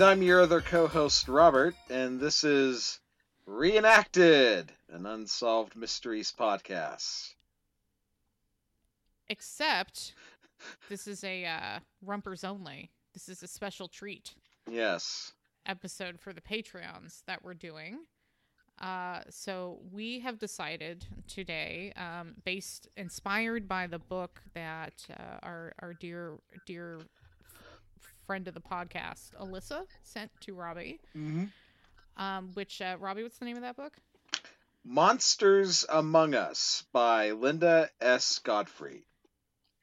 And I'm your other co host, Robert, and this is Reenacted, an Unsolved Mysteries podcast. Except this is a uh, Rumpers only. This is a special treat Yes. episode for the Patreons that we're doing. Uh, so we have decided today, um, based inspired by the book that uh, our our dear dear friend of the podcast, Alyssa, sent to Robbie. Mm-hmm. Um, which uh, Robbie, what's the name of that book? Monsters Among Us by Linda S. Godfrey.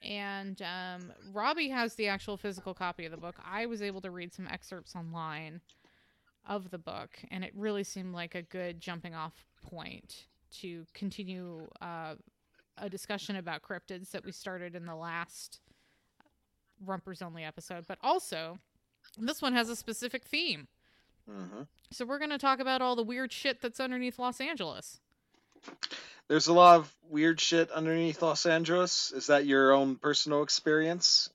And um, Robbie has the actual physical copy of the book. I was able to read some excerpts online of the book, and it really seemed like a good jumping off point to continue uh, a discussion about cryptids that we started in the last Rumpers Only episode. But also, this one has a specific theme. Mm-hmm. So we're going to talk about all the weird shit that's underneath Los Angeles. There's a lot of weird shit underneath Los Angeles. Is that your own personal experience?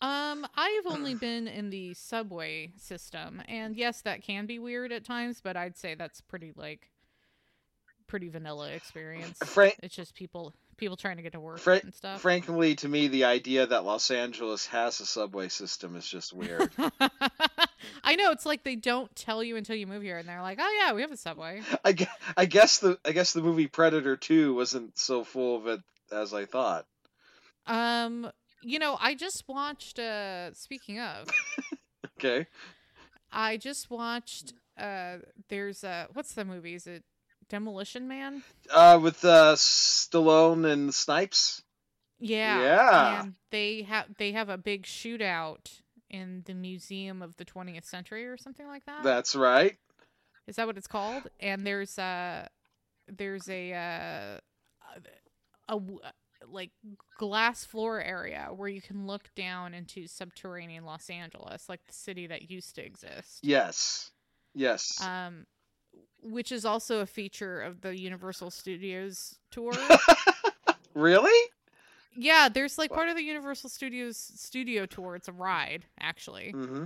Um, I've only been in the subway system, and yes, that can be weird at times, but I'd say that's pretty like pretty vanilla experience. Fra- It's just people people trying to get to work Fra- and stuff. frankly, to me, the idea that Los Angeles has a subway system is just weird. I know it's like they don't tell you until you move here, and they're like, "Oh yeah, we have a subway." I, gue- I guess the I guess the movie Predator 2 wasn't so full of it as I thought. Um, you know, I just watched. Uh, speaking of, Okay. I just watched. Uh, there's uh, what's the movie? Is it Demolition Man? Uh, with uh, Stallone and Snipes. Yeah. Yeah. And they have they have a big shootout in the Museum of the 20th Century or something like that. That's right. Is that what it's called? And there's a there's a uh, a, w- like glass floor area where you can look down into subterranean Los Angeles, like the city that used to exist. Yes. Yes. Um which is also a feature of the Universal Studios tour. really? Yeah, there's like Wow. part of the Universal Studios studio tour. It's a ride, actually. Mm-hmm.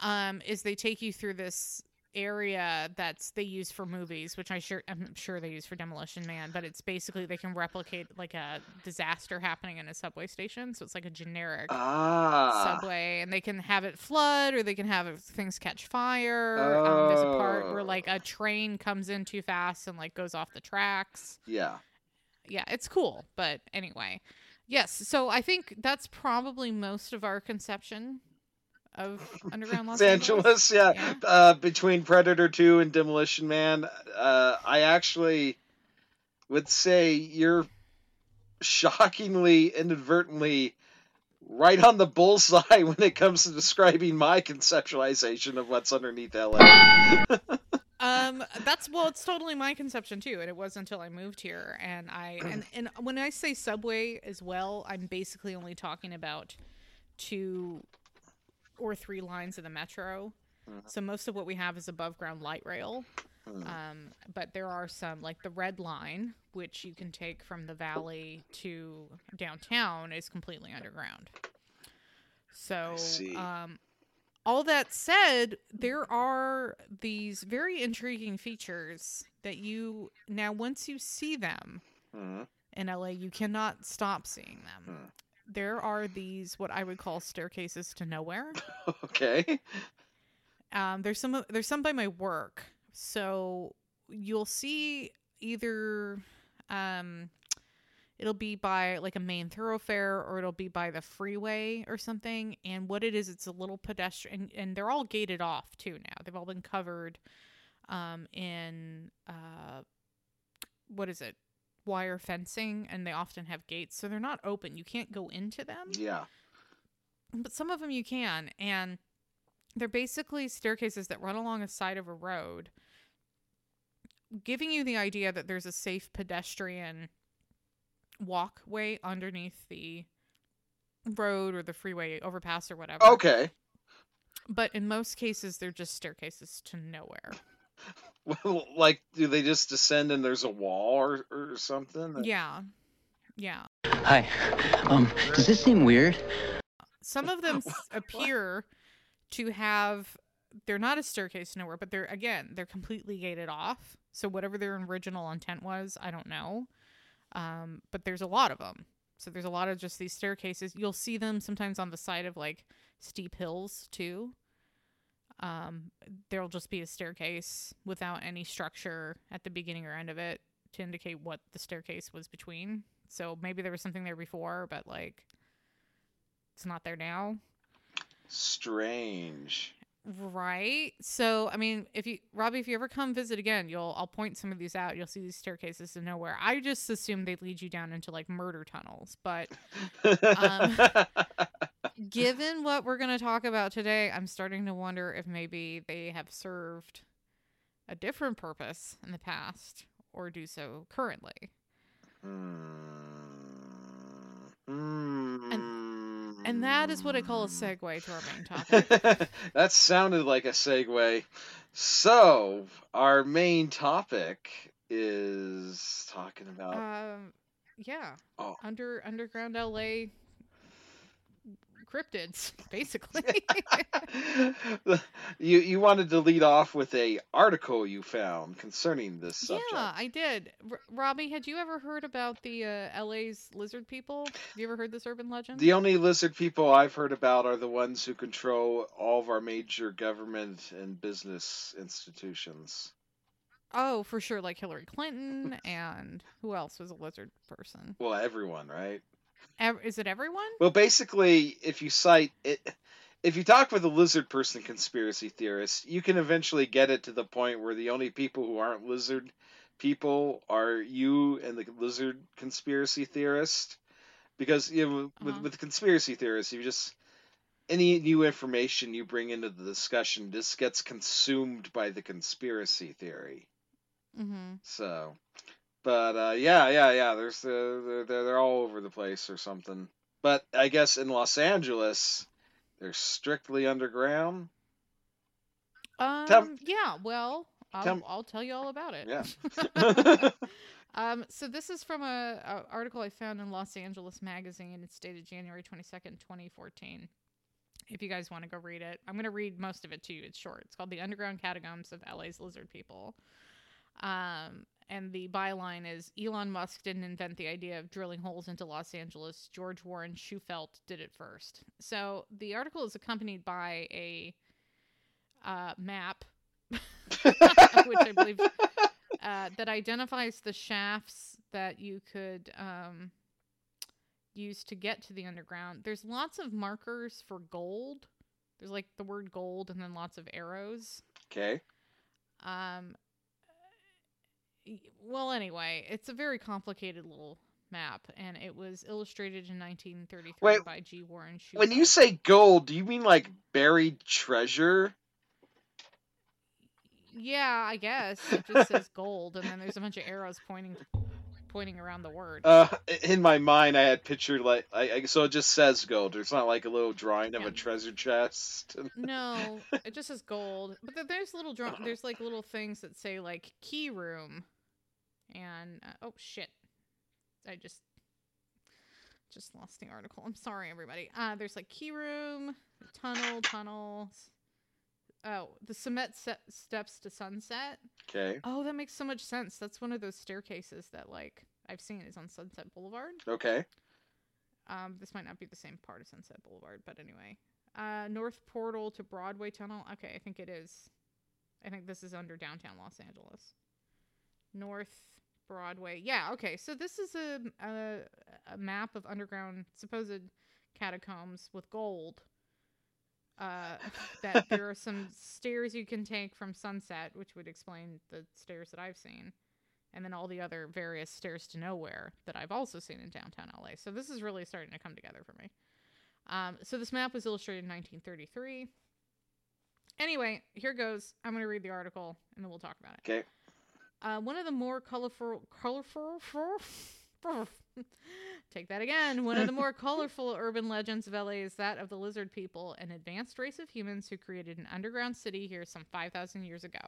Um, is they take you through this area that's they use for movies, which I sure I'm sure they use for Demolition Man, but it's basically they can replicate like a disaster happening in a subway station. So it's like a generic Ah. subway, and they can have it flood or they can have it, things catch fire. Um, there's a part where Oh. like a train comes in too fast and like goes off the tracks Yeah. yeah, it's cool. But anyway, yes. So I think that's probably most of our conception of underground Los, Los Angeles. Yeah. Yeah. Uh, between Predator 2 and Demolition Man, uh, I actually would say you're shockingly, inadvertently right on the bullseye when it comes to describing my conceptualization of what's underneath LA. Um, that's well, it's totally my conception too, and it was until I moved here. And I and and when I say subway as well, I'm basically only talking about two or three lines of the metro. Mhm. So most of what we have is above ground light rail. Hmm. Um, but there are some, like the red line, which you can take from the valley to downtown, is completely underground. So, um, all that said, there are these very intriguing features that you now, once you see them Mhm. in LA, you cannot stop seeing them. There are these what I would call staircases to nowhere. Okay. Um, there's some there's some by my work, so you'll see either um, it'll be by like a main thoroughfare or it'll be by the freeway or something. And what it is, it's a little pedestrian, and, and they're all gated off too now. They've all been covered um, in uh, what is it? Wire fencing, and they often have gates, so they're not open. You can't go into them Yeah. but some of them you can and they're basically staircases that run along a side of a road giving you the idea that there's a safe pedestrian walkway underneath the road or the freeway overpass or whatever Okay. but in most cases they're just staircases to nowhere Well, like, do they just descend and there's a wall or, or something? yeah yeah Hi. Um, does this seem weird? some of them appear to have they're not a staircase nowhere, but they're again they're completely gated off. So whatever their original intent was, I don't know. Um, but there's a lot of them. So there's a lot of just these staircases. You'll see them sometimes on the side of like steep hills too. Um, there'll just be a staircase without any structure at the beginning or end of it to indicate what the staircase was between. So maybe there was something there before, but like it's not there now. Strange. Right. So, I mean, if you, Robbie, if you ever come visit again, you'll, I'll point some of these out. You'll see these staircases to nowhere. I just assume they lead you down into like murder tunnels. But Um, given what we're going to talk about today, I'm starting to wonder if maybe they have served a different purpose in the past or do so currently. Hmm. And that is what I call a segue to our main topic. that sounded like a segue. So, our main topic is talking about. um, yeah. Oh. Under underground LA cryptids, basically. you you wanted to lead off with a article you found concerning this subject. Yeah, I did. R- Robbie, had you ever heard about the uh, LA's lizard people? Have you ever heard this urban legend? The only lizard people I've heard about are the ones who control all of our major government and business institutions. oh, for sure, like Hillary Clinton and who else was a lizard person? Well, everyone, right? Is it everyone? Well, basically, if you cite it, if you talk with a lizard person conspiracy theorist, you can eventually get it to the point where the only people who aren't lizard people are you and the lizard conspiracy theorist. Because you know, with, Uh-huh. with conspiracy theorists, you just any new information you bring into the discussion just gets consumed by the conspiracy theory. Mm-hmm. So, but uh, yeah, yeah, yeah. There's uh, they're they're all over the place or something. But I guess in Los Angeles, they're strictly underground. Um, Tell- yeah, well, I'll, Tell- I'll tell you all about it. Yeah. um, so this is from a, a article I found in Los Angeles Magazine. It's dated January 22nd, 2014. If you guys want to go read it, I'm going to read most of it to you. It's short. It's called The Underground Catacombs of LA's Lizard People. Um, and the byline is Elon Musk didn't invent the idea of drilling holes into Los Angeles. George Warren Shufelt did it first. So the article is accompanied by a uh, map, which I believe uh, that identifies the shafts that you could um, use to get to the underground. There's lots of markers for gold. There's like the word gold and then lots of arrows. okay. Um, well, anyway, it's a very complicated little map, and it was illustrated in 1933 Wait, by G. Warren. When you say gold, do you mean like buried treasure? yeah, I guess it just says gold, and then there's a bunch of arrows pointing pointing around the word. Uh, in my mind, I had pictured like I, I so it just says gold. It's not like a little drawing of Yeah. a treasure chest. No, it just says gold. But there's little there's like little things that say like key room, and uh, oh shit, I just just lost the article. I'm sorry, everybody. Uh, there's like key room, tunnel, tunnels. Oh, the cement se- steps to sunset. Okay. Oh, that makes so much sense. That's one of those staircases that like I've seen is on Sunset Boulevard. Okay. Um, this might not be the same part of Sunset Boulevard, but anyway. Uh, North Portal to Broadway Tunnel. Okay, I think it is. I think this is under downtown Los Angeles. North Broadway. Yeah. Okay. So this is a a, a map of underground supposed catacombs with gold. Uh, that there are some stairs you can take from Sunset, which would explain the stairs that I've seen and then all the other various stairs to nowhere that I've also seen in downtown LA. So this is really starting to come together for me. Um, so this map was illustrated in 1933. Anyway, here goes. I'm going to read the article and then we'll talk about it. Okay. Uh, one of the more colorful, colorful, Take that again. One of the more colorful urban legends of LA is that of the lizard people, an advanced race of humans who created an underground city here some 5,000 years ago.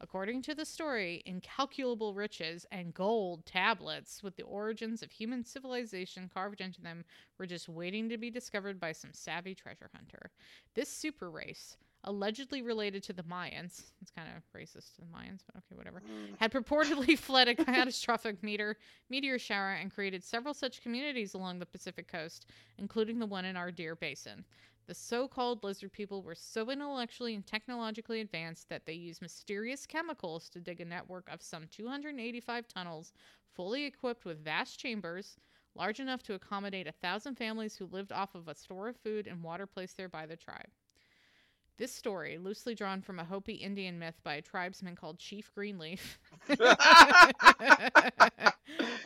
According to the story, incalculable riches and gold tablets with the origins of human civilization carved into them were just waiting to be discovered by some savvy treasure hunter. This super race, allegedly related to the Mayans. It's kind of racist to the Mayans, but okay, whatever. Mm. Had purportedly fled a catastrophic meteor, meteor shower and created several such communities along the Pacific coast, including the one in our Deer Basin. The so called lizard people were so intellectually and technologically advanced that they used mysterious chemicals to dig a network of some 285 tunnels, fully equipped with vast chambers, large enough to accommodate a thousand families who lived off of a store of food and water placed there by the tribe. This story, loosely drawn from a Hopi Indian myth by a tribesman called Chief Greenleaf, uh,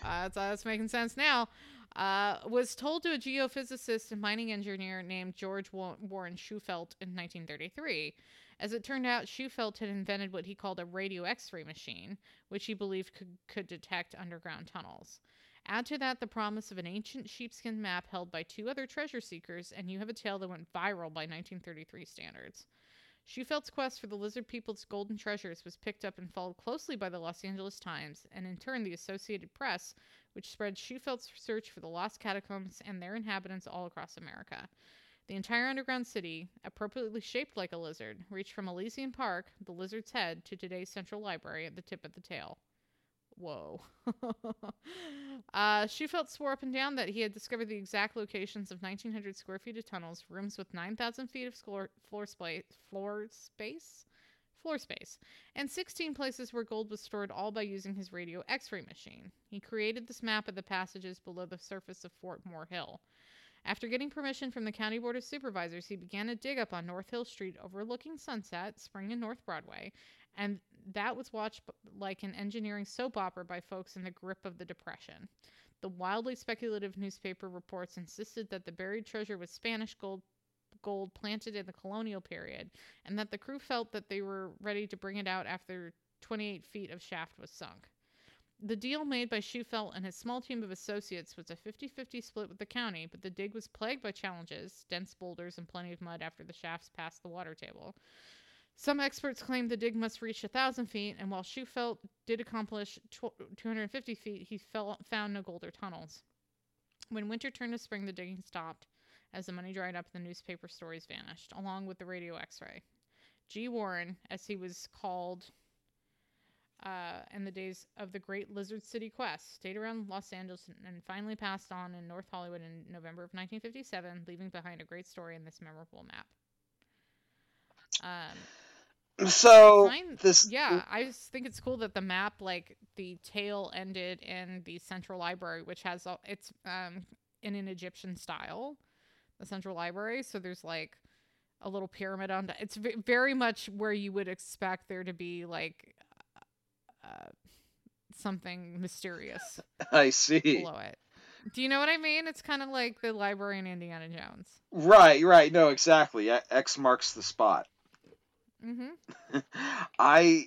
that's, that's making sense now, uh, was told to a geophysicist and mining engineer named George Warren Shufelt in 1933. As it turned out, Shufelt had invented what he called a radio X ray machine, which he believed could, could detect underground tunnels. Add to that the promise of an ancient sheepskin map held by two other treasure seekers, and you have a tale that went viral by 1933 standards. Shufelt's quest for the lizard people's golden treasures was picked up and followed closely by the Los Angeles Times, and in turn the Associated Press, which spread Shufelt's search for the lost catacombs and their inhabitants all across America. The entire underground city, appropriately shaped like a lizard, reached from Elysian Park, the lizard's head, to today's Central Library at the tip of the tail. Whoa. uh, Shufelt swore up and down that he had discovered the exact locations of 1,900 square feet of tunnels, rooms with 9,000 feet of floor, floor, spa- floor space, floor space, and 16 places where gold was stored, all by using his radio X-ray machine. He created this map of the passages below the surface of Fort Moore Hill. After getting permission from the County Board of Supervisors, he began a dig up on North Hill Street overlooking Sunset, Spring, and North Broadway, and that was watched like an engineering soap opera by folks in the grip of the Depression. The wildly speculative newspaper reports insisted that the buried treasure was Spanish gold gold planted in the colonial period, and that the crew felt that they were ready to bring it out after 28 feet of shaft was sunk. The deal made by Shufelt and his small team of associates was a 50 50 split with the county, but the dig was plagued by challenges dense boulders and plenty of mud after the shafts passed the water table. Some experts claim the dig must reach 1,000 feet, and while Shufelt did accomplish 250 feet, he fell, found no gold or tunnels. When winter turned to spring, the digging stopped. As the money dried up, the newspaper stories vanished, along with the radio x ray. G. Warren, as he was called uh, in the days of the Great Lizard City Quest, stayed around Los Angeles and, finally passed on in North Hollywood in November of 1957, leaving behind a great story in this memorable map. Um, So this yeah, I just think it's cool that the map, like the tail ended in the central library, which has all, it's um in an Egyptian style, the central library. So there's like a little pyramid on. It's v- very much where you would expect there to be like uh, something mysterious I see. below it. Do you know what I mean? It's kind of like the library in Indiana Jones. Right, right. No, exactly. X marks the spot. Mm-hmm. I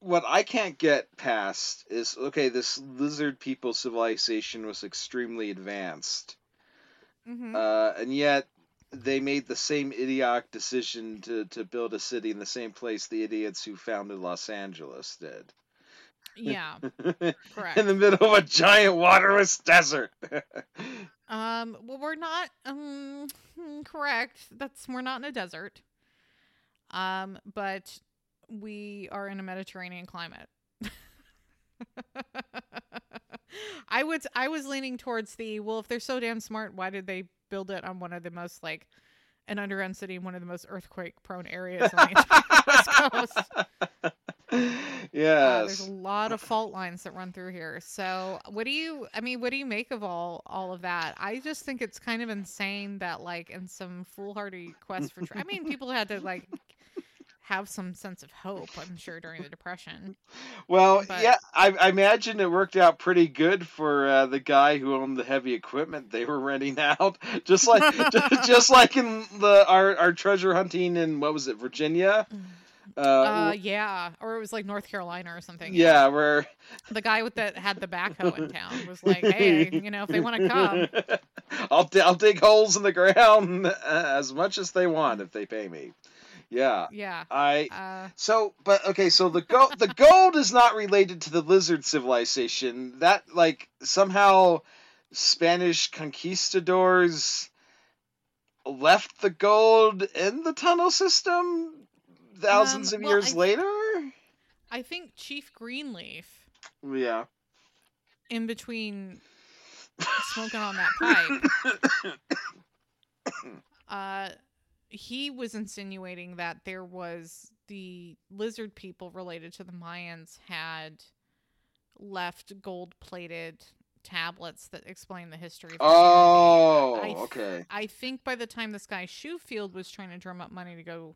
what I can't get past is okay, this lizard people civilization was extremely advanced. Mm-hmm. Uh, and yet they made the same idiotic decision to, to build a city in the same place the idiots who founded Los Angeles did. yeah, correct. in the middle of a giant waterless desert. Um, well, we're not um hmm, correct. That's we're not in a desert. Um, but we are in a Mediterranean climate. I would I was leaning towards the well, if they're so damn smart, why did they build it on one of the most like an underground city in one of the most earthquake prone areas on the entire West Coast? Uh, there's a lot of fault lines that run through here. So, what do you? I mean, what do you make of all all of that? I just think it's kind of insane that, like, in some foolhardy quest for, tra- I mean, people had to like have some sense of hope. I'm sure during the depression. Well, But- yeah, I, I imagine it worked out pretty good for uh, the guy who owned the heavy equipment they were renting out. Just like, just, just like in the our, our treasure hunting in what was it, Virginia? Uh, yeah, or it was like North Carolina or something. yeah, where the guy with the had the backhoe in town was like, "Hey, you know, if they want to come, I'll I'll dig holes in the ground as much as they want if they pay me. Yeah, yeah." I Uh, so but okay, so the gold the gold is not related to the lizard civilization. That like somehow Spanish conquistadors left the gold in the tunnel system thousands Um, of well, years I- later. I think Chief Greenleaf, Yeah. in between smoking on that pipe, uh, he was insinuating that there was the lizard people related to the Mayans had left gold plated tablets that explain the history. Oh, I th- okay. I think by the time this guy Shoefield was trying to drum up money to go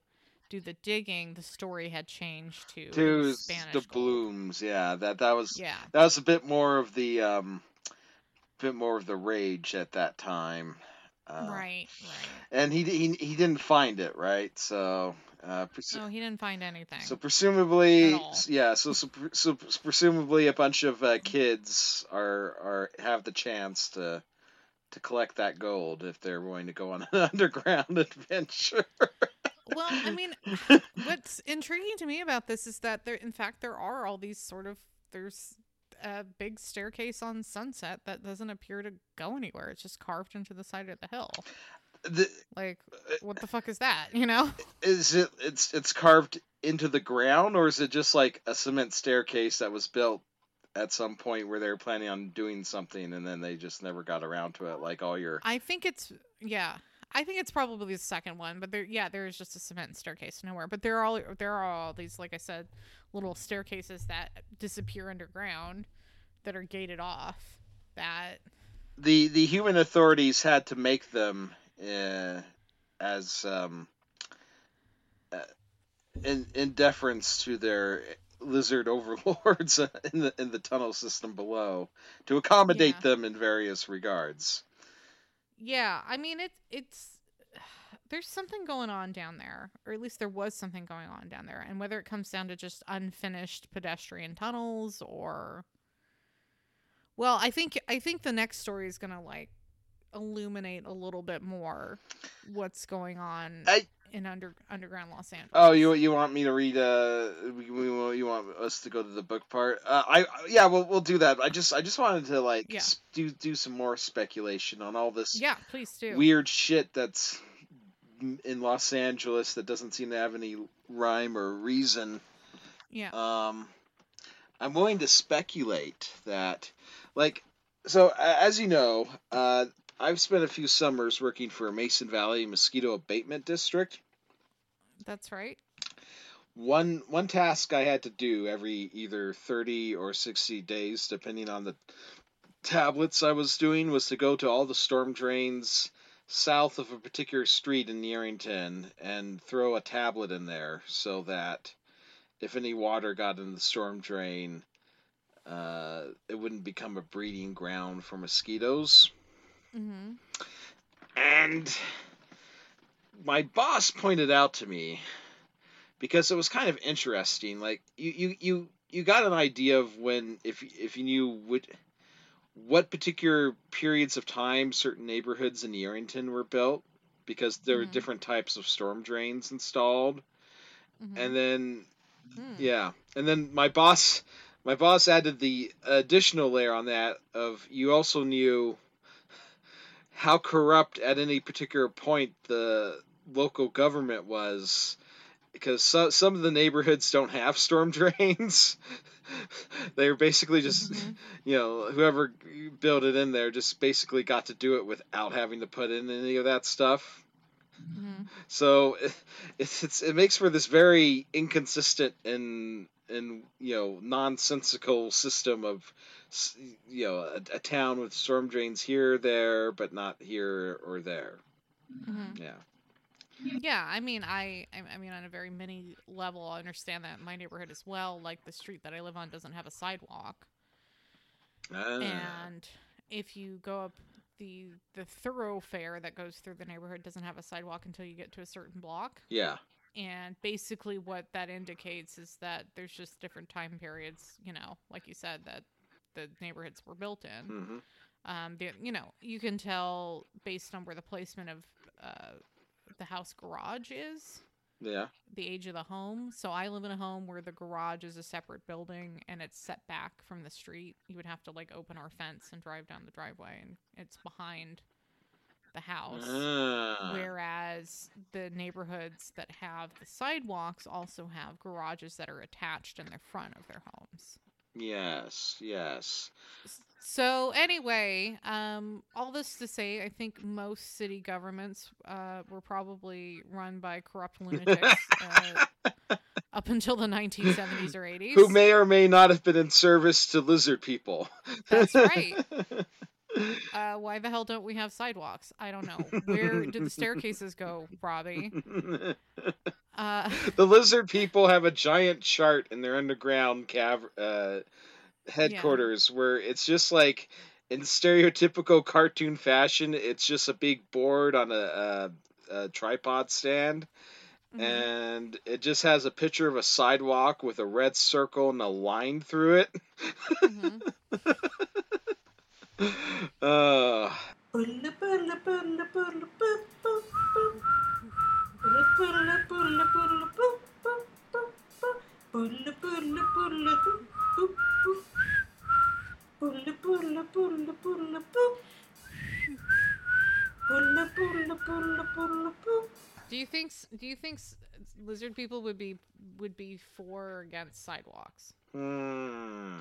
do the digging, the story had changed to To Spanish the gold. blooms, yeah. That that was Yeah, that was a bit more of the um bit more of the rage at that time. Uh, right, right. And he he he didn't find it, right? So uh presu- No, he didn't find anything. so presumably yeah, so, so, so presumably a bunch of uh, kids are are have the chance to to collect that gold if they're willing to go on an underground adventure. well, I mean, what's intriguing to me about this is that there, in fact, there are all these sort of there's a big staircase on Sunset that doesn't appear to go anywhere. It's just carved into the side of the hill. the, Like, uh, what the fuck is that? You know? is it it's it's carved into the ground or is it just like a cement staircase that was built at some point where they were planning on doing something and then they just never got around to it like all your I think it's yeah. I think it's probably the second one, but there yeah, there is just a cement staircase nowhere. But there are all there are all these like I said, little staircases that disappear underground that are gated off. That the the human authorities had to make them uh, as um uh, in in deference to their lizard overlords in the in the tunnel system below to accommodate Yeah. them in various regards. yeah, I mean it it's there's something going on down there, or at least there was something going on down there, and whether it comes down to just unfinished pedestrian tunnels or well, I think I think the next story is gonna like illuminate a little bit more what's going on I- in under underground Los Angeles. Oh, you you want me to read? Uh, we, we, you want us to go to the book part? Uh, I yeah, we'll we'll do that. I just I just wanted to like Yeah. s- do do some more speculation on all this yeah, please do. weird shit that's in Los Angeles that doesn't seem to have any rhyme or reason. yeah. Um, I'm willing to speculate that, like, so as you know, uh, I've spent a few summers working for Mason Valley Mosquito Abatement District. That's right. one one task I had to do every either 30 or 60 days depending on the tablets I was doing was to go to all the storm drains south of a particular street in Yerington and throw a tablet in there so that if any water got in the storm drain uh, it wouldn't become a breeding ground for mosquitoes Mm-hmm. and my boss pointed out to me because it was kind of interesting. Like you, you, you, you got an idea of when if if you knew what what particular periods of time certain neighborhoods in Yerington were built because there were Mhm. different types of storm drains installed, Mm-hmm. and then Mm. yeah, and then my boss, my boss added the additional layer on that of you also knew how corrupt at any particular point the local government was, because so, some of the neighborhoods don't have storm drains. They're basically just, Mhm. you know, whoever built it in there just basically got to do it without having to put in any of that stuff. Mhm. So it, it's, it's it makes for this very inconsistent and and you know nonsensical system of you know a, a town with storm drains here there but not here or there. Mhm. Yeah. Yeah, I mean, I, I I mean, on a very mini level, I understand that my neighborhood as well. Like the street that I live on doesn't have a sidewalk, Ah. and if you go up the the thoroughfare that goes through the neighborhood doesn't have a sidewalk until you get to a certain block. yeah. And basically what that indicates is that there's just different time periods, you know, like you said, that the neighborhoods were built in. hmm Um, the, you know, you can tell based on where the placement of uh, the house garage is, Yeah. the age of the home. So I live in a home where the garage is a separate building and it's set back from the street. You would have to like open our fence and drive down the driveway, and it's behind the house. Ah. Whereas the neighborhoods that have the sidewalks also have garages that are attached in the front of their homes. Yes. Yes. So anyway, um, all this to say, I think most city governments uh, were probably run by corrupt lunatics uh, up until the 1970s or 80s. Who may or may not have been in service to lizard people. That's right. Uh, why the hell don't we have sidewalks? I don't know. Where did the staircases go, Robbie? Uh, the lizard people have a giant chart in their underground cav- uh, headquarters where it's just like in stereotypical cartoon fashion it's just a big board on a, a, a tripod stand mhm. and it just has a picture of a sidewalk with a red circle and a line through it Mhm. Do you think do you think lizard people would be would be for or against sidewalks? hmm.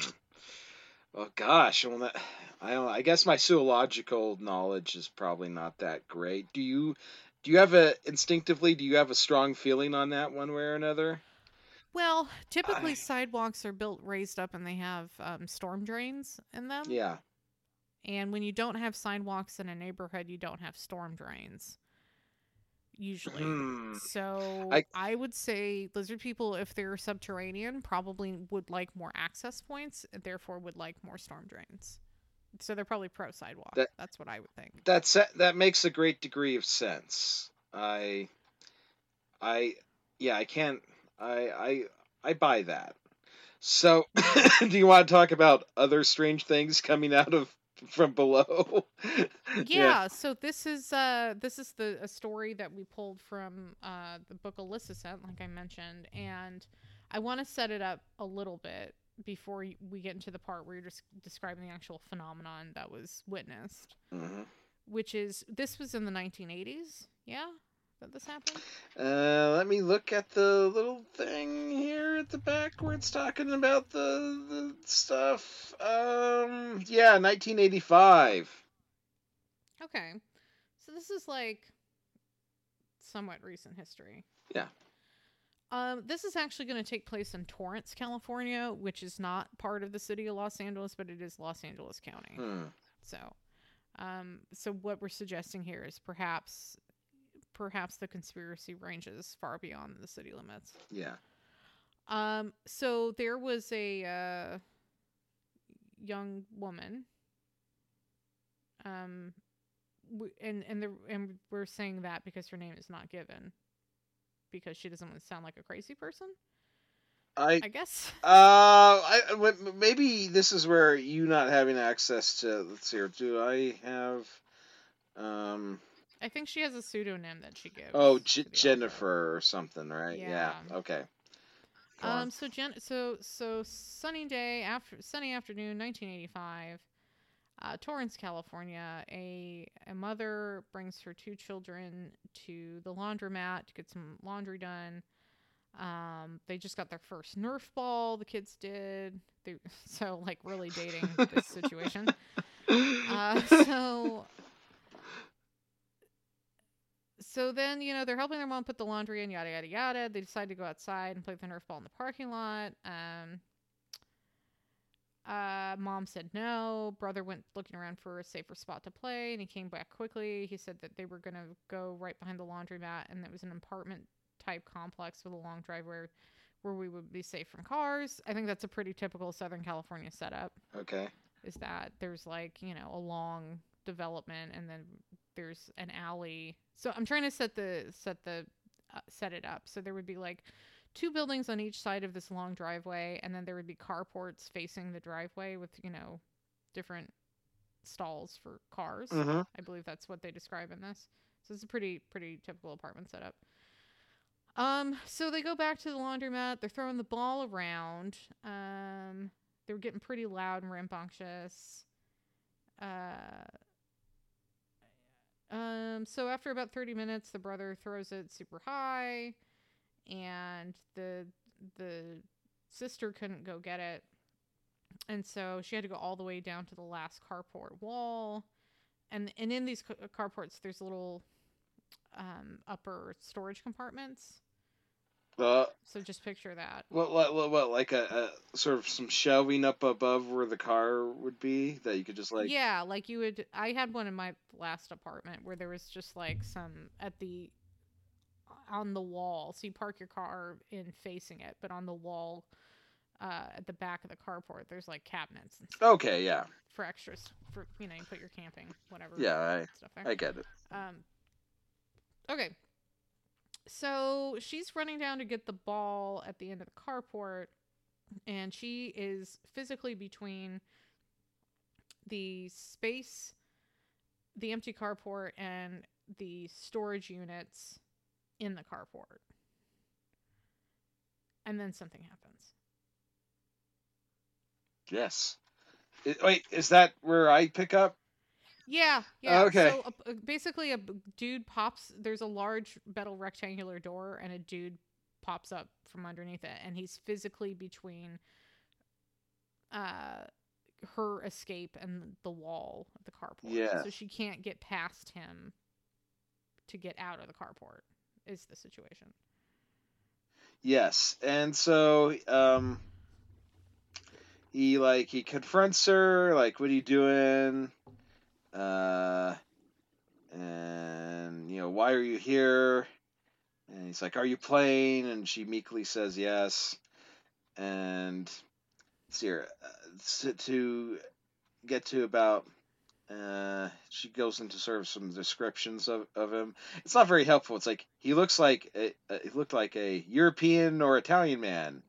Oh gosh well that, i don't i guess my zoological knowledge is probably not that great do you do you have a instinctively do you have a strong feeling on that one way or another Well, typically I- sidewalks are built raised up and they have um, storm drains in them. yeah And when you don't have sidewalks in a neighborhood, you don't have storm drains. Usually. Hmm. So I- I, would say lizard people, if they're subterranean, probably would like more access points, and therefore would like more storm drains. So they're probably pro sidewalk. That- That's what I would think. that's that makes a great degree of sense i i yeah i can't i i i buy that so do you want to talk about other strange things coming out of from below yeah, so this is uh this is the a story that we pulled from uh the book Alyssa sent, like I mentioned, and I want to set it up a little bit before we get into the part where you're just describing the actual phenomenon that was witnessed, Mhm. which is this was in the 1980s, yeah, that this happened. Uh, let me look at the little thing here at the back where it's talking about the the stuff. Um, yeah, 1985. Okay, so this is like somewhat recent history. Yeah. Um, this is actually going to take place in Torrance, California, which is not part of the city of Los Angeles, but it is Los Angeles County. Hmm. So, um, so what we're suggesting here is perhaps, perhaps the conspiracy ranges far beyond the city limits. Yeah. Um, so there was a uh, young woman. Um, w- and and the and we're saying that because her name is not given, because she doesn't want to sound like a crazy person. I I guess. uh, I maybe this is where you not having access to. Let's see here. Do I have? Um. I think she has a pseudonym that she gives. Oh, J- the author. Jennifer or something, right? Yeah. Yeah. Okay. Go on. Um. So Jen. So so sunny day after sunny afternoon, 1985. Uh, Torrance, California. A a mother brings her two children to the laundromat to get some laundry done. Um, they just got their first Nerf ball. The kids did. They, so like really dating this situation. Uh, so so then you know they're helping their mom put the laundry in yada yada yada. They decide to go outside and play with the nerf ball in the parking lot. Um uh mom said no. Brother went looking around for a safer spot to play and he came back quickly. He said that they were going to go right behind the laundromat and it was an apartment type complex with a long driveway where we would be safe from cars. I think that's a pretty typical southern california setup okay. is that there's like you know a long development and then there's an alley so i'm trying to set the set the uh, set it up. So there would be like two buildings on each side of this long driveway, and then there would be carports facing the driveway with you know different stalls for cars. hmm I believe that's what they describe in this. So it's a pretty pretty typical apartment setup. Um, so they go back to the laundromat. They're throwing the ball around. Um, they were getting pretty loud and rambunctious. Uh, um, so after about thirty minutes, the brother throws it super high, and the the sister couldn't go get it, and so she had to go all the way down to the last carport wall, and and in these ca- carports, there's little um, upper storage compartments. Uh, So just picture that. what, what, what, what, like a, a sort of some shelving up above where the car would be that you could just like. yeah, like you would. I had one in my last apartment where there was just like some at the on the wall. So you park your car in facing it, but on the wall uh, at the back of the carport, there's like cabinets and stuff Okay, yeah, for extras. For you know, you put your camping whatever. yeah, stuff there. I, I get it. Um, okay. So she's running down to get the ball at the end of the carport, and she is physically between the space, the empty carport, and the storage units in the carport. And then something happens. Yes. Wait, is that where I pick up? Yeah, yeah. Okay. So uh, basically, a dude pops. There's a large metal rectangular door, and a dude pops up from underneath it, and he's physically between uh her escape and the wall of the carport. Yeah. So she can't get past him to get out of the carport. Is the situation? Yes, and so um, he like he confronts her, like, "What are you doing?" Uh, and you know, why are you here? And he's like, "Are you playing?" And she meekly says, "Yes." And see here, uh, to, get to about. Uh, she goes into sort of some descriptions of, of him. It's not very helpful. It's like he looks like a, uh, he looked like a European or Italian man.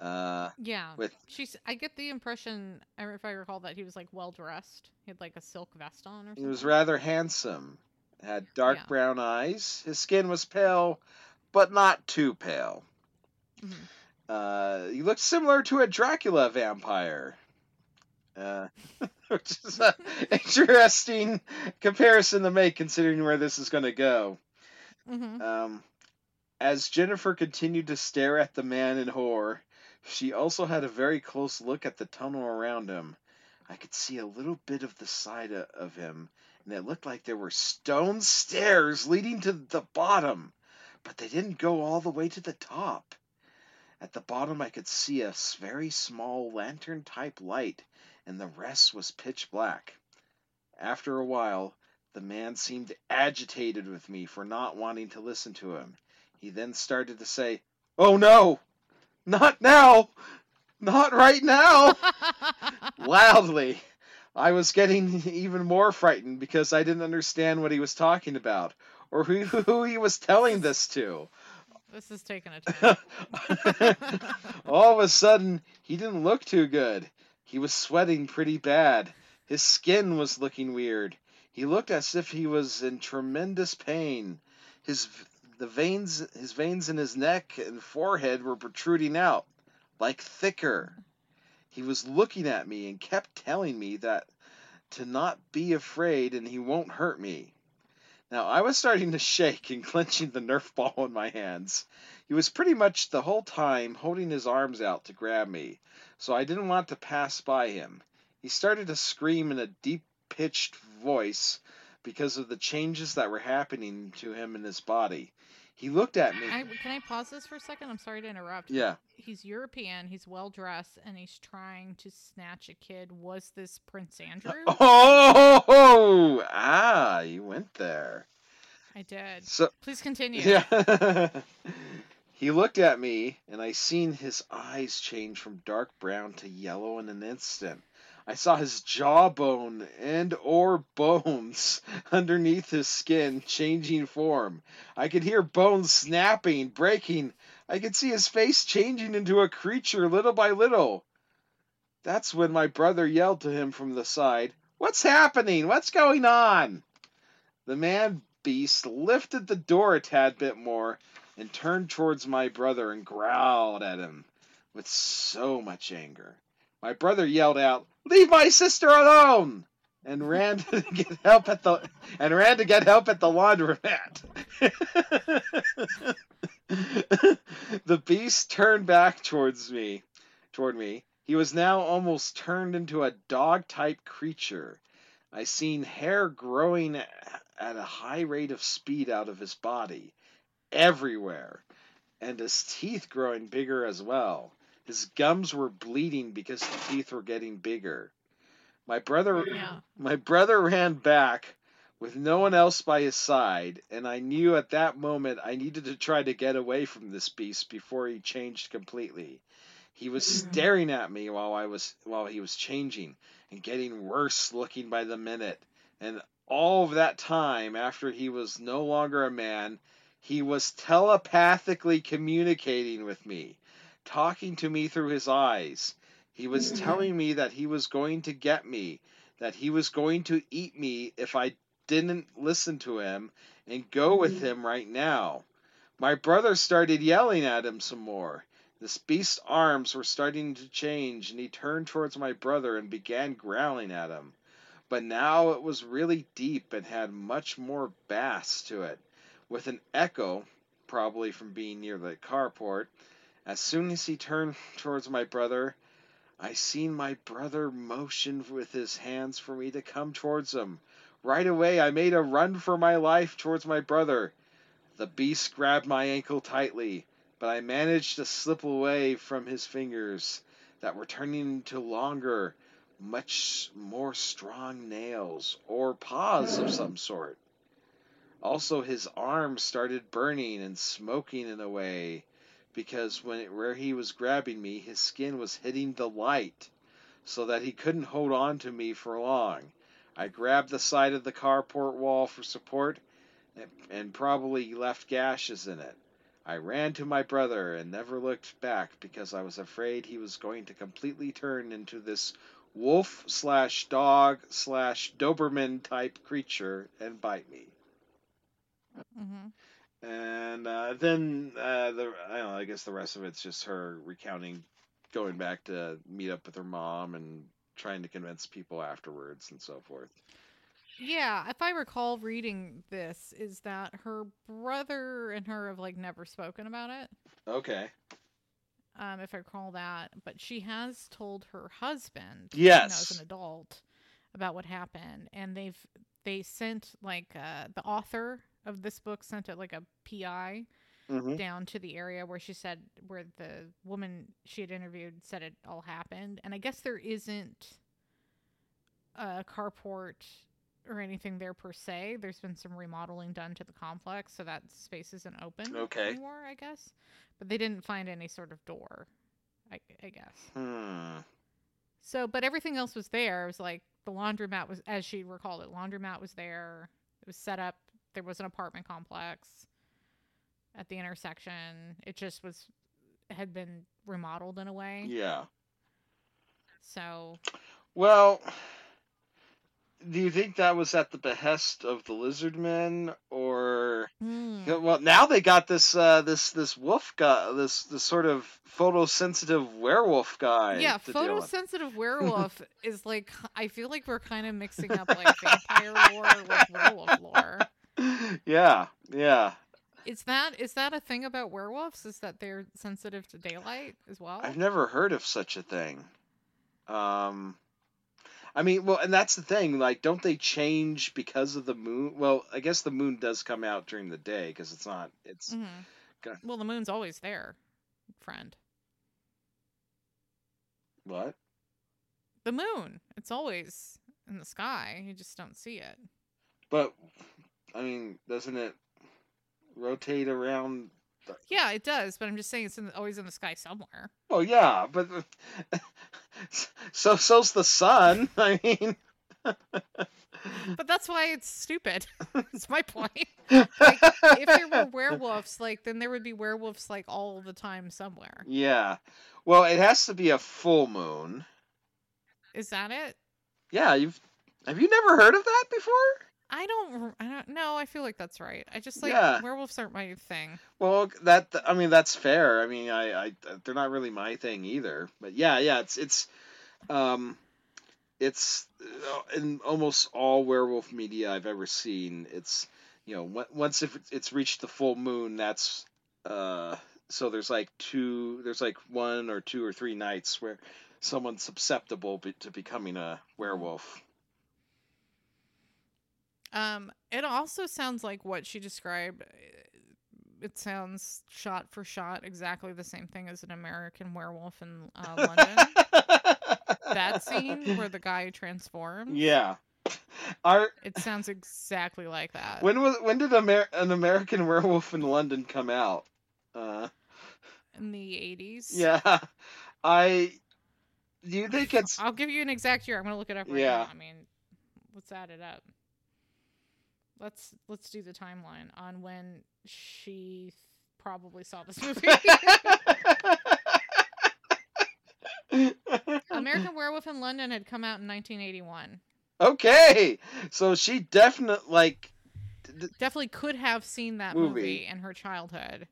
Uh, Yeah. with She's. I get the impression, if I recall, that he was like well dressed. He had like a silk vest on or something. he was rather handsome. Had dark Yeah. brown eyes. His skin was pale, but not too pale. Mhm. Uh, he looked similar to a Dracula vampire. Uh, which is an interesting comparison to make considering where this is going to go. Mhm. Um, as Jennifer continued to stare at the man in horror, she also had a very close look at the tunnel around him. I could see a little bit of the side of him, and it looked like there were stone stairs leading to the bottom, but they didn't go all the way to the top. At the bottom, I could see a very small lantern type light, and the rest was pitch black. After a while, the man seemed agitated with me for not wanting to listen to him. He then started to say, Oh no! Not now! Not right now! Loudly. I was getting even more frightened because I didn't understand what he was talking about or who, who he was telling this to. this is taking a turn. All of a sudden, he didn't look too good. He was sweating pretty bad. His skin was looking weird. He looked as if he was in tremendous pain. His the veins his veins in his neck and forehead were protruding out like thicker. He was looking at me and kept telling me that to not be afraid and he won't hurt me. Now I was starting to shake and clenching the Nerf ball in my hands. He was pretty much the whole time holding his arms out to grab me, so I didn't want to pass by him. He started to scream in a deep pitched voice because of the changes that were happening to him in his body. He looked at me. I, can I pause this for a second? I'm sorry to interrupt. Yeah. He's European. He's well dressed, and he's trying to snatch a kid. Was this Prince Andrew? Oh, ah, you went there. I did. So Please continue. Yeah. he looked at me, and I seen his eyes change from dark brown to yellow in an instant. I saw his jawbone and or bones underneath his skin changing form. I could hear bones snapping, breaking. I could see his face changing into a creature little by little. That's when my brother yelled to him from the side, What's happening? What's going on? The man beast lifted the door a tad bit more and turned towards my brother and growled at him with so much anger. My brother yelled out, "Leave my sister alone!" and ran to get help at the and ran to get help at the laundromat. the beast turned back towards me, toward me. He was now almost turned into a dog-type creature. I seen hair growing at a high rate of speed out of his body, everywhere, and his teeth growing bigger as well. His gums were bleeding because the teeth were getting bigger. My brother Yeah. my brother ran back with no one else by his side, and I knew at that moment I needed to try to get away from this beast before he changed completely. He was mm-hmm. staring at me while I was while he was changing and getting worse looking by the minute. And all of that time after he was no longer a man, he was telepathically communicating with me, talking to me through his eyes. He was mm-hmm. telling me that he was going to get me, that he was going to eat me if I didn't listen to him and go with mm-hmm. him right now. My brother started yelling at him some more. This beast's arms were starting to change, and he turned towards my brother and began growling at him. But now it was really deep and had much more bass to it, with an echo, probably from being near the carport. As soon as he turned towards my brother, I seen my brother motion with his hands for me to come towards him. Right away, I made a run for my life towards my brother. The beast grabbed my ankle tightly, but I managed to slip away from his fingers that were turning into longer, much more strong nails or paws of some sort. Also, his arms started burning and smoking in a way because when where he was grabbing me, his skin was hitting the light, so that he couldn't hold on to me for long. I grabbed the side of the carport wall for support, and, and probably left gashes in it. I ran to my brother and never looked back because I was afraid he was going to completely turn into this wolf slash dog slash Doberman type creature and bite me. hmm And uh, then uh, the I don't know. I guess the rest of it's just her recounting, going back to meet up with her mom and trying to convince people afterwards and so forth. Yeah, if I recall reading this, is that her brother and her have like never spoken about it. Okay. Um, if I recall that, but she has told her husband, Yes. as an adult, about what happened, and they've they sent like uh, the author of this book sent it like a PI hmm down to the area where she said where the woman she had interviewed said it all happened. And i guess there isn't a carport or anything there per se. There's been some remodeling done to the complex so that space isn't open Okay. anymore i guess. But they didn't find any sort of door i, I guess. Hmm. so but everything else was there. It was like the laundromat was as she recalled it laundromat was there. It was set up there was an apartment complex at the intersection it just was had been remodeled in a way Yeah. so Well, do you think that was at the behest of the lizard men, or Yeah, well now they got this uh, this this wolf guy, this this sort of photosensitive werewolf guy. yeah to deal with. photosensitive werewolf is like i feel like we're kind of mixing up like vampire lore with werewolf lore yeah, yeah. is that is that a thing about werewolves is that they're sensitive to daylight as well I've never heard of such a thing. Um, I mean, well, and that's the thing. Like, don't they change because of the moon? Well, I guess the moon does come out during the day because it's not. It's mm-hmm. Well the moon's always there friend what? The moon. It's always in the sky. You just don't see it. But I mean, doesn't it rotate around Yeah, it does, but I'm just saying it's in, always in the sky somewhere. Oh yeah, but so so's the sun. I mean, But that's why it's stupid. It's my point. Like, if there were werewolves, like then there would be werewolves like all the time somewhere. yeah. Well, it has to be a full moon. Is that it? Yeah, you've have you never heard of that before? I don't. I don't know. I feel like that's right. I just like Yeah. werewolves aren't my thing. Well, that I mean that's fair. I mean, I, I they're not really my thing either. But yeah, yeah, it's it's um it's uh, in almost all werewolf media I've ever seen. It's you know once if it's reached the full moon, that's uh so there's like two there's like one or two or three nights where someone's susceptible to becoming a werewolf. Um, it also sounds like what she described. uh, It sounds shot for shot exactly the same thing as an American Werewolf in uh, London. that scene where the guy transforms. Yeah. Our It sounds exactly like that. when was when did Amer- an American Werewolf in London come out? Uh, in the 80s. yeah, I. Do you think it's I'll give you an exact year. I'm gonna look it up right Yeah. now. I mean, let's add it up. Let's let's do the timeline on when she probably saw this movie. American Werewolf in London had come out in 1981. okay, so she definitely like, Definitely could have seen that Movie. movie, in her childhood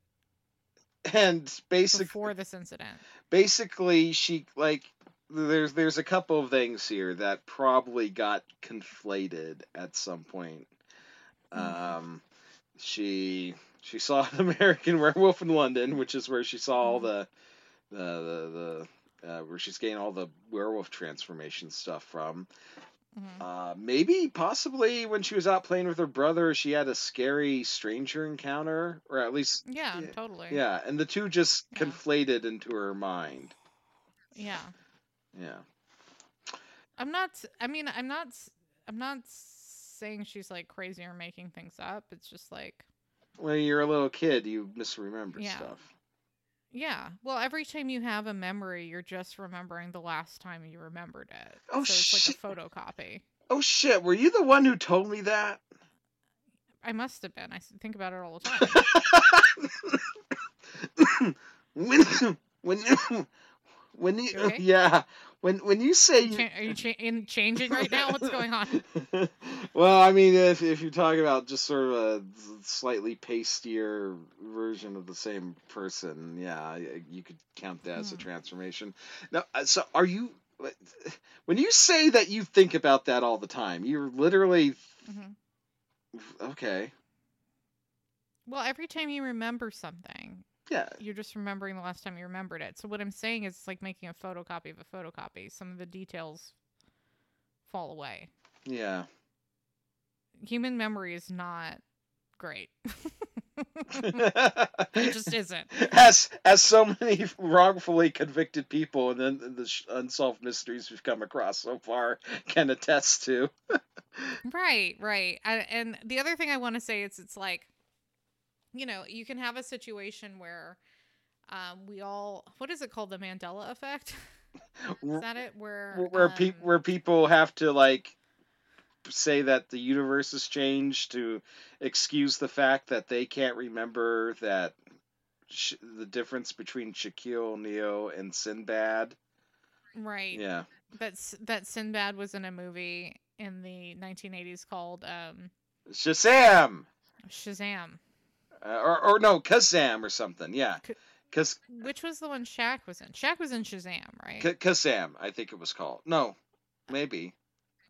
and basically, before this incident. basically she like. There's there's a couple of things here that probably got conflated at some point. Um, she she saw an American Werewolf in London, which is where she saw all the the the, the uh, where she's getting all the werewolf transformation stuff from. Mhm. Uh, maybe possibly when she was out playing with her brother, she had a scary stranger encounter, or at least Yeah, yeah, totally. yeah, and the two just Yeah. conflated into her mind. Yeah. Yeah. I'm not. I mean, I'm not. I'm not saying she's like crazy or making things up. It's just like, When you're a little kid, you misremember Yeah. stuff. yeah. Well, every time you have a memory, you're just remembering the last time you remembered it. Oh, so it's shit. like a photocopy. Oh shit! Were you the one who told me that? I must have been. I think about it all the time. when when when you okay? yeah when when you say you, are you cha- in changing right now? What's going on? well, I mean, if if you're talking about just sort of a slightly pastier version of the same person, yeah, you could count that as a Hmm. transformation. Now, uh, so are you? When you say that you think about that all the time, you're literally Mhm. okay. Well, every time you remember something, Yeah, you're just remembering the last time you remembered it. So what I'm saying is, it's like making a photocopy of a photocopy. Some of the details fall away. yeah. Human memory is not great. it just isn't. as as so many wrongfully convicted people and then the unsolved mysteries we've come across so far can attest to. Right, right. I, and the other thing I want to say is it's like, you know, you can have a situation where um, we all, what is it called? The Mandela effect? is that it? Where, where pe- um, where people have to like say that the universe has changed to excuse the fact that they can't remember that sh- the difference between Shaquille O'Neal and Sinbad. right. Yeah. That, S- that Sinbad was in a movie in the 1980s called um, Shazam! Shazam, Uh, or, or no, Kazam or something. Yeah. K- Kaz- which was the one Shaq was in. Shaq was in Shazam, right? K- Kazam, I think it was called. No, maybe.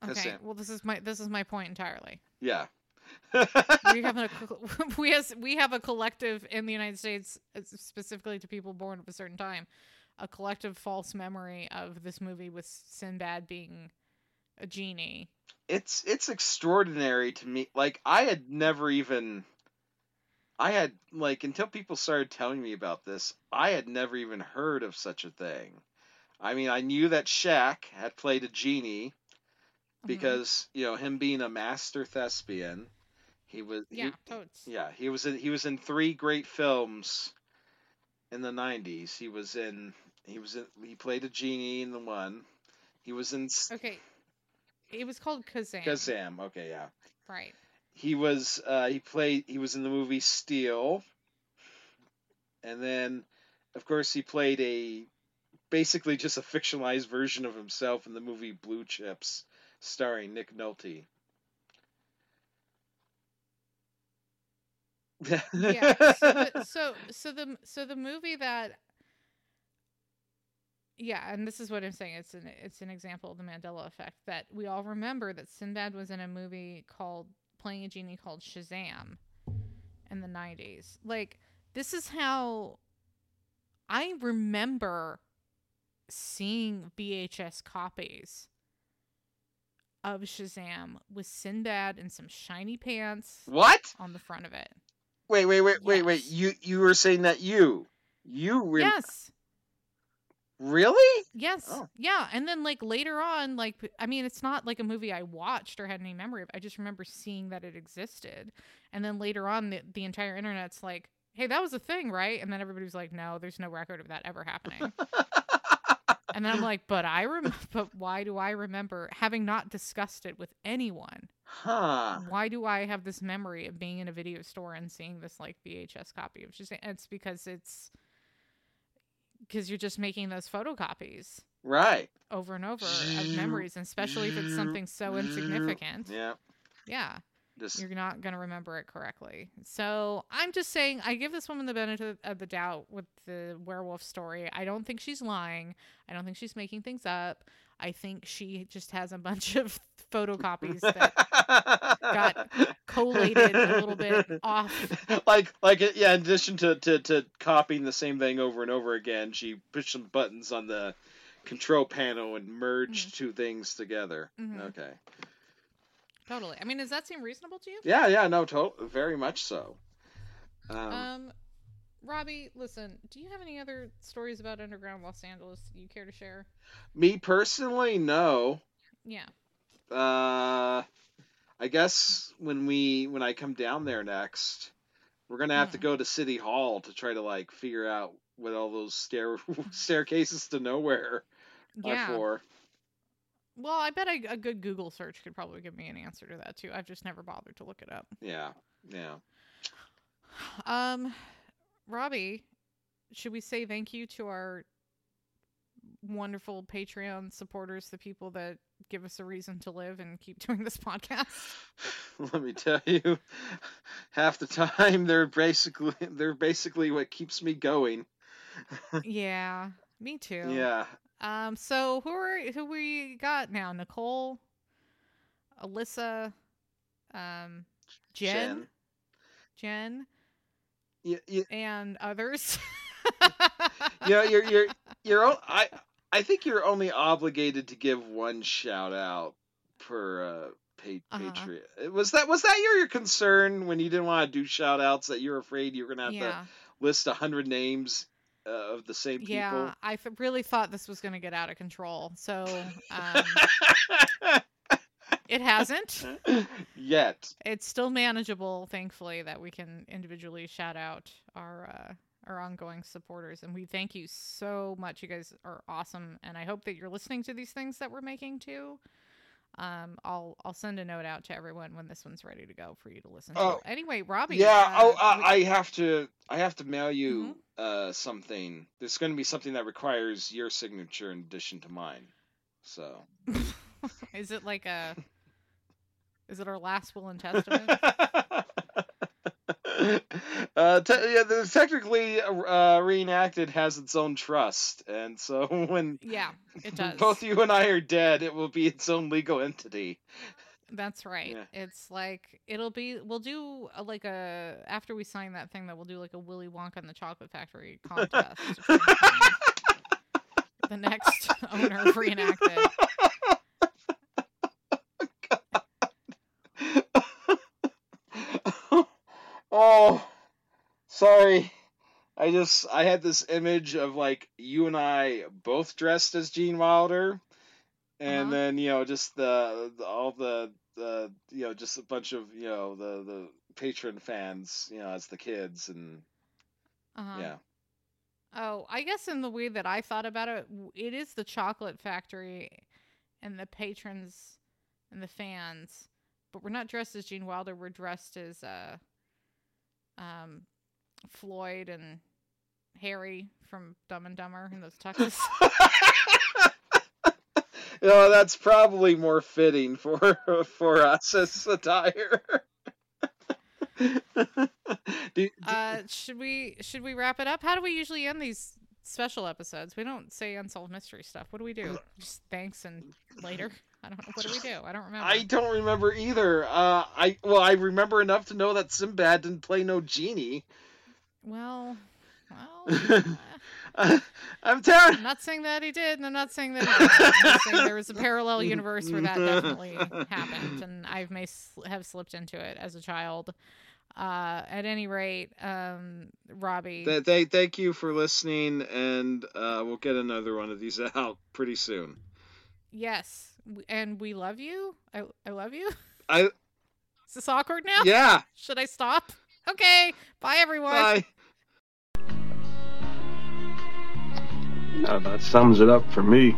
okay. Well, this is my this is my point entirely. Yeah. we have a we has we have a collective in the United States, uh, specifically to people born of a certain time, a collective false memory of this movie with Sinbad being a genie. it's it's extraordinary to me. Like I had never even I had like until people started telling me about this, I had never even heard of such a thing. I mean, I knew that Shaq had played a genie Mhm. because, you know, him being a master thespian He was he- Yeah, totes. yeah, he was in he was in three great films in the 90s. He was in he was in he played a genie in the one. He was in Okay. It was called Kazam. Kazam. Okay, yeah. Right. He was uh he played he was in the movie Steel. And then of course he played a basically just a fictionalized version of himself in the movie Blue Chips starring Nick Nolte. Yeah. So the, so so the so the movie that yeah, and this is what I'm saying. It's an it's an example of the Mandela effect that we all remember that Sinbad was in a movie called playing a genie called Shazam in the 90s. Like this is how I remember seeing VHS copies of Shazam with Sinbad in some shiny pants what? on the front of it. Wait, wait, wait, wait, wait. You you were saying that you you re- yes. Really? Yes. Oh. Yeah. And then like later on, like I mean, it's not like a movie I watched or had any memory of. I just remember seeing that it existed. And then later on, the, the entire internet's like, "Hey, that was a thing, right?" And then everybody was like, "No, there's no record of that ever happening." and then I'm like, "But I rem. But why do I remember having not discussed it with anyone? Huh. Why do I have this memory of being in a video store and seeing this like VHS copy of Shazam? It's because it's because you're just making those photocopies." Right. over and over of memories, and especially if it's something so insignificant. Yeah. Yeah, Just you're not going to remember it correctly. So I'm just saying, I give this woman the benefit of the doubt with the werewolf story. I don't think she's lying. I don't think she's making things up. I think she just has a bunch of photocopies that got collated a little bit off. like like yeah in addition to, to to copying the same thing over and over again she pushed some buttons on the control panel and merged two things together Mhm. okay Totally. I mean, does that seem reasonable to you? yeah yeah no to- very much so um, Um, Robbie, listen, do you have any other stories about underground Los Angeles you care to share? me personally no Yeah. uh i guess when we when i come down there next we're gonna have to go to city hall to try to like figure out what all those stair staircases to nowhere are for Well, I bet a, a good Google search could probably give me an answer to that too. I've just never bothered to look it up. yeah yeah Um, Robbie, should we say thank you to our wonderful Patreon supporters, the people that give us a reason to live and keep doing this podcast? let me tell you half the time they're basically they're basically what keeps me going yeah, me too. yeah Um, so who are who we got now? Nicole, Alyssa, um, Jen, Jen, you, you, and others. you know you're you're you're i i think you're only obligated to give one shout out per uh pa- Uh-huh. patriot was that was that your, your concern when you didn't want to do shout outs that you're afraid you're gonna have yeah, to list a hundred names uh, of the same people yeah. I really thought this was going to get out of control. So um, it hasn't. yet It's still manageable, thankfully, that we can individually shout out our uh, our ongoing supporters, and we thank you so much. You guys are awesome, and I hope that you're listening to these things that we're making too. Um, I'll I'll send a note out to everyone when this one's ready to go for you to listen Oh. to. Anyway, Robbie. Yeah. uh, oh, uh, we- I have to. I have to mail you uh, something. There's going to be something that requires your signature in addition to mine. So. is it like a? Is it our last will and testament? uh, te- yeah, the technically uh, reenacted has its own trust, and so when yeah, it does. both you and I are dead, it will be its own legal entity. That's right. Yeah. It's like it'll be. We'll do a, like a after we sign that thing that we'll do like a Willy Wonka and the Chocolate Factory contest. to try and find the next owner of reenacted. Oh, sorry. I just I had this image of like you and I both dressed as Gene Wilder, and Uh-huh. then you know just the, the all the uh, you know, just a bunch of you know the the patron fans, you know, as the kids, and Uh-huh. yeah, Oh, I guess in the way that I thought about it, it is the chocolate factory and the patrons and the fans. But we're not dressed as Gene Wilder. We're dressed as uh, um, Lloyd and Harry from Dumb and Dumber in those tuxes. you know, that's probably more fitting for for us as attire. Do- do- uh, should we should we wrap it up? How do we usually end these special episodes? We don't say unsolved mystery stuff. What do we do? Just thanks and later. I don't know. What do we do? I don't remember. I don't remember either. Uh, I well, I remember enough to know that Sinbad didn't play no genie. Well, well. uh, I'm telling. I'm not saying that he did, and I'm not saying that he didn't. I'm just saying there was a parallel universe where that definitely happened, and I may sl- have slipped into it as a child. Uh, at any rate, um, Robbie, Th- th- thank you for listening, and uh, we'll get another one of these out pretty soon. yes, w- and we love you. I I love you. I Is this awkward now? yeah. Should I stop? Okay. Bye, everyone. Bye. Now that sums it up for me.